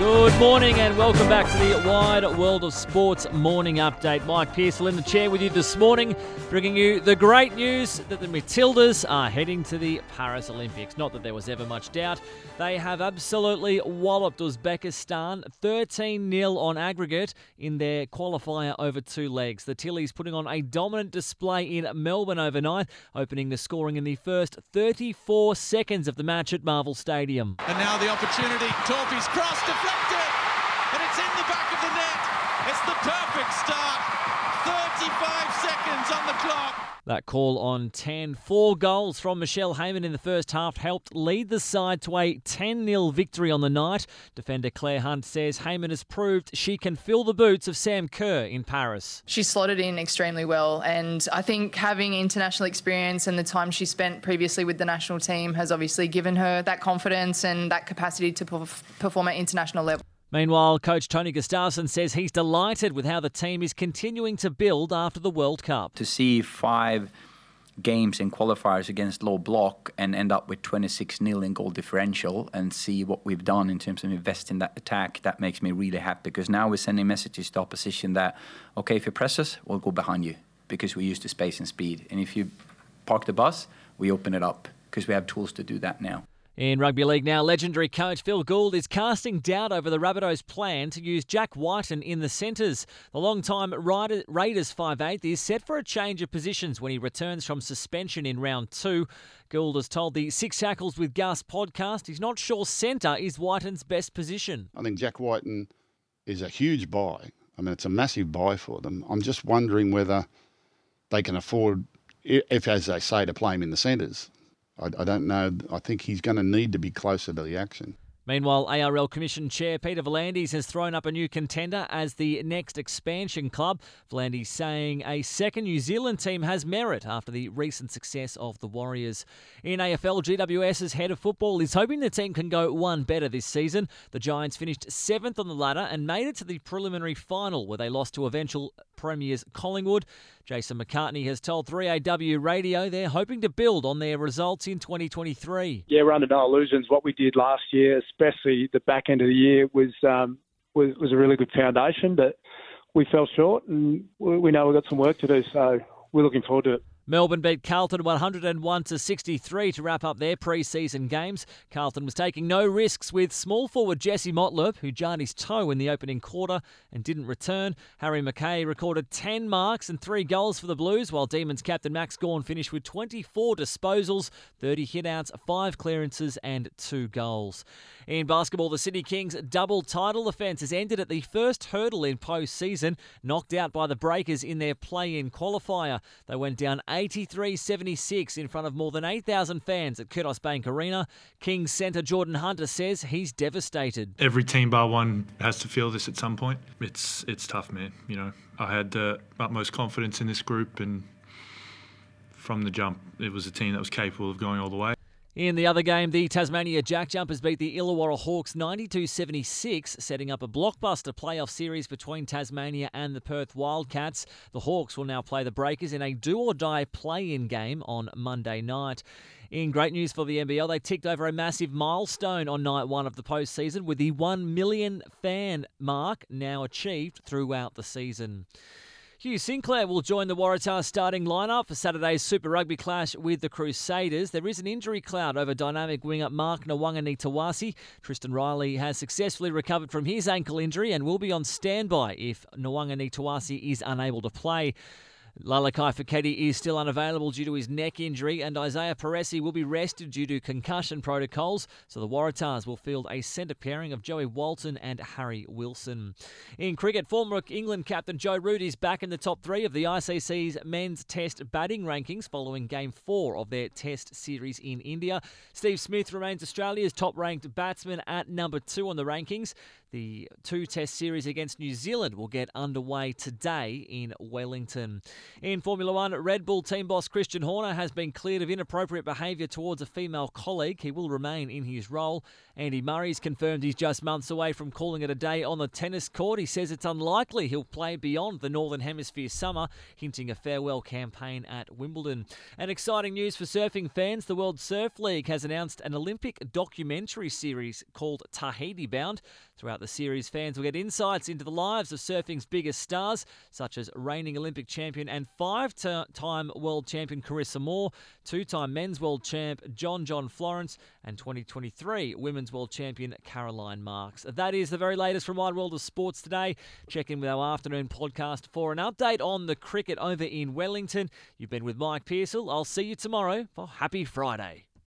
Good morning and welcome back to the Wide World of Sports morning update. Mike Pearsall in the chair with you this morning, bringing you the great news that the Matildas are heading to the Paris Olympics. Not that there was ever much doubt. They have absolutely walloped Uzbekistan 13 0 on aggregate in their qualifier over two legs. The Tillies putting on a dominant display in Melbourne overnight, opening the scoring in the first 34 seconds of the match at Marvel Stadium. And now the opportunity. Torpey's cross deflected. And it's in the back of the net. It's the perfect start. 35 seconds on the clock. That call on 10. Four goals from Michelle Heyman in the first half helped lead the side to a 10 0 victory on the night. Defender Claire Hunt says Heyman has proved she can fill the boots of Sam Kerr in Paris. She slotted in extremely well, and I think having international experience and the time she spent previously with the national team has obviously given her that confidence and that capacity to perf- perform at international level. Meanwhile, coach Tony Gustavsson says he's delighted with how the team is continuing to build after the World Cup. To see five games in qualifiers against low block and end up with 26 0 in goal differential and see what we've done in terms of investing that attack, that makes me really happy because now we're sending messages to opposition that, okay, if you press us, we'll go behind you because we're used to space and speed. And if you park the bus, we open it up because we have tools to do that now. In rugby league now, legendary coach Phil Gould is casting doubt over the Rabbitohs' plan to use Jack Wighton in the centres. The long-time Raiders 5'8 is set for a change of positions when he returns from suspension in round two. Gould has told the Six Tackles with Gus podcast he's not sure centre is Wighton's best position. I think Jack Wighton is a huge buy. I mean, it's a massive buy for them. I'm just wondering whether they can afford, if as they say, to play him in the centres. I, I don't know. I think he's going to need to be closer to the action. Meanwhile, ARL Commission Chair Peter V'landys has thrown up a new contender as the next expansion club. V'landys saying a second New Zealand team has merit after the recent success of the Warriors. In AFL, GWS's head of football is hoping the team can go one better this season. The Giants finished seventh on the ladder and made it to the preliminary final where they lost to eventual premiers Collingwood. Jason McCartney has told 3AW Radio they're hoping to build on their results in 2023. Yeah, we're under no illusions. What we did last year, especially the back end of the year, was um, was, was a really good foundation, but we fell short, and we know we've got some work to do. So we're looking forward to it. Melbourne beat Carlton 101 to 63 to wrap up their pre-season games. Carlton was taking no risks with small forward Jesse Motlop, who jarred his toe in the opening quarter and didn't return. Harry McKay recorded 10 marks and 3 goals for the Blues, while Demons captain Max Gawn finished with 24 disposals, 30 hitouts, 5 clearances and 2 goals. In basketball, the Sydney Kings double title defence has ended at the first hurdle in post-season, knocked out by the Breakers in their play-in qualifier. They went down 83 76 in front of more than 8,000 fans at Qudos Bank Arena. Kings centre Jordan Hunter says he's devastated. Every team bar one has to feel this at some point. It's it's tough, man. You know, I had the utmost confidence in this group, and from the jump, it was a team that was capable of going all the way. In the other game, the Tasmania Jack Jumpers beat the Illawarra Hawks 92 76, setting up a blockbuster playoff series between Tasmania and the Perth Wildcats. The Hawks will now play the Breakers in a do or die play in game on Monday night. In great news for the NBL, they ticked over a massive milestone on night one of the postseason with the 1 million fan mark now achieved throughout the season. Hugh Sinclair will join the Waratahs starting lineup for Saturday's Super Rugby clash with the Crusaders. There is an injury cloud over dynamic winger Mark Nawaqanitawase. Tristan Reilly has successfully recovered from his ankle injury and will be on standby if Nawaqanitawase is unable to play. Lalakai Foketi is still unavailable due to his neck injury, and Izaia Perese will be rested due to concussion protocols. So the Waratahs will field a centre pairing of Joey Walton and Harry Wilson. In cricket, former England captain Joe Root is back in the top three of the ICC's men's Test batting rankings following Game Four of their Test series in India. Steve Smith remains Australia's top-ranked batsman at number two on the rankings. The two test series against New Zealand will get underway today in Wellington. In Formula One, Red Bull team boss Christian Horner has been cleared of inappropriate behaviour towards a female colleague. He will remain in his role. Andy Murray's confirmed he's just months away from calling it a day on the tennis court. He says it's unlikely he'll play beyond the Northern Hemisphere summer, hinting a farewell campaign at Wimbledon. And exciting news for surfing fans the World Surf League has announced an Olympic documentary series called Tahiti Bound. Throughout The series fans will get insights into the lives of surfing's biggest stars, such as reigning Olympic champion and five time world champion Carissa Moore, two time men's world champ John John Florence, and 2023 women's world champion Caroline Marks. That is the very latest from Wide World of Sports today. Check in with our afternoon podcast for an update on the cricket over in Wellington. You've been with Mike Pearsall. I'll see you tomorrow for Happy Friday.